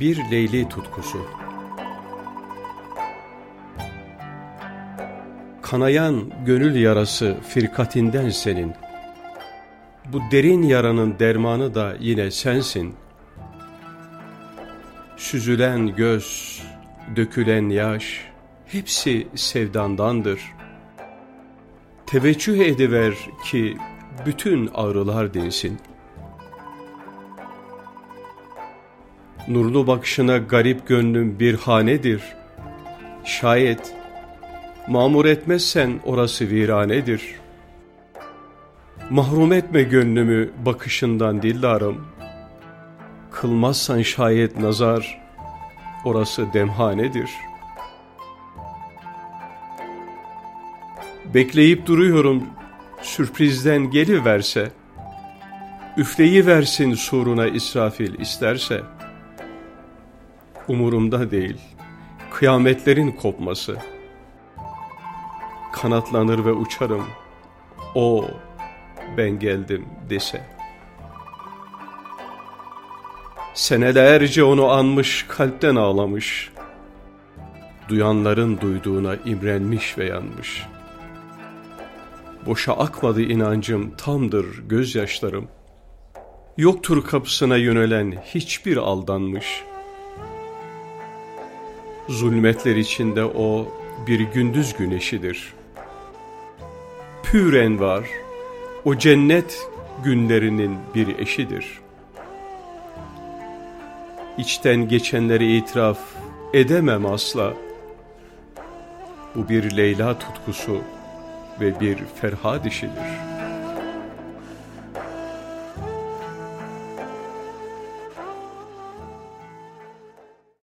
Bir Leyli tutkusu Kanayan gönül yarası firkatinden senin. Bu derin yaranın dermanı da yine sensin. Süzülen göz, dökülen yaş, hepsi sevdandandır. Teveccüh ediver ki bütün ağrılar dinsin.'' Nurlu bakışına garip gönlüm bir hanedir. Şayet mamur etmezsen orası viranedir. Mahrum etme gönlümü bakışından dillarım. Kılmazsan şayet nazar, orası demhanedir. Bekleyip duruyorum sürprizden geliverse, üfleyi versin suruna İsrafil isterse.'' Umurumda değil. Kıyametlerin kopması. Kanatlanır ve uçarım. O ben geldim dese. Senelerce onu anmış, kalpten ağlamış. Duyanların duyduğuna imrenmiş ve yanmış. Boşa akmadı inancım, tamdır gözyaşlarım. Yoktur kapısına yönelen hiçbir aldanmış.'' Zulmetler içinde o bir gündüz güneşidir. Püren var, o cennet günlerinin bir eşidir. İçten geçenleri itiraf edemem asla. Bu bir Leyla tutkusu ve bir Ferhad işidir.''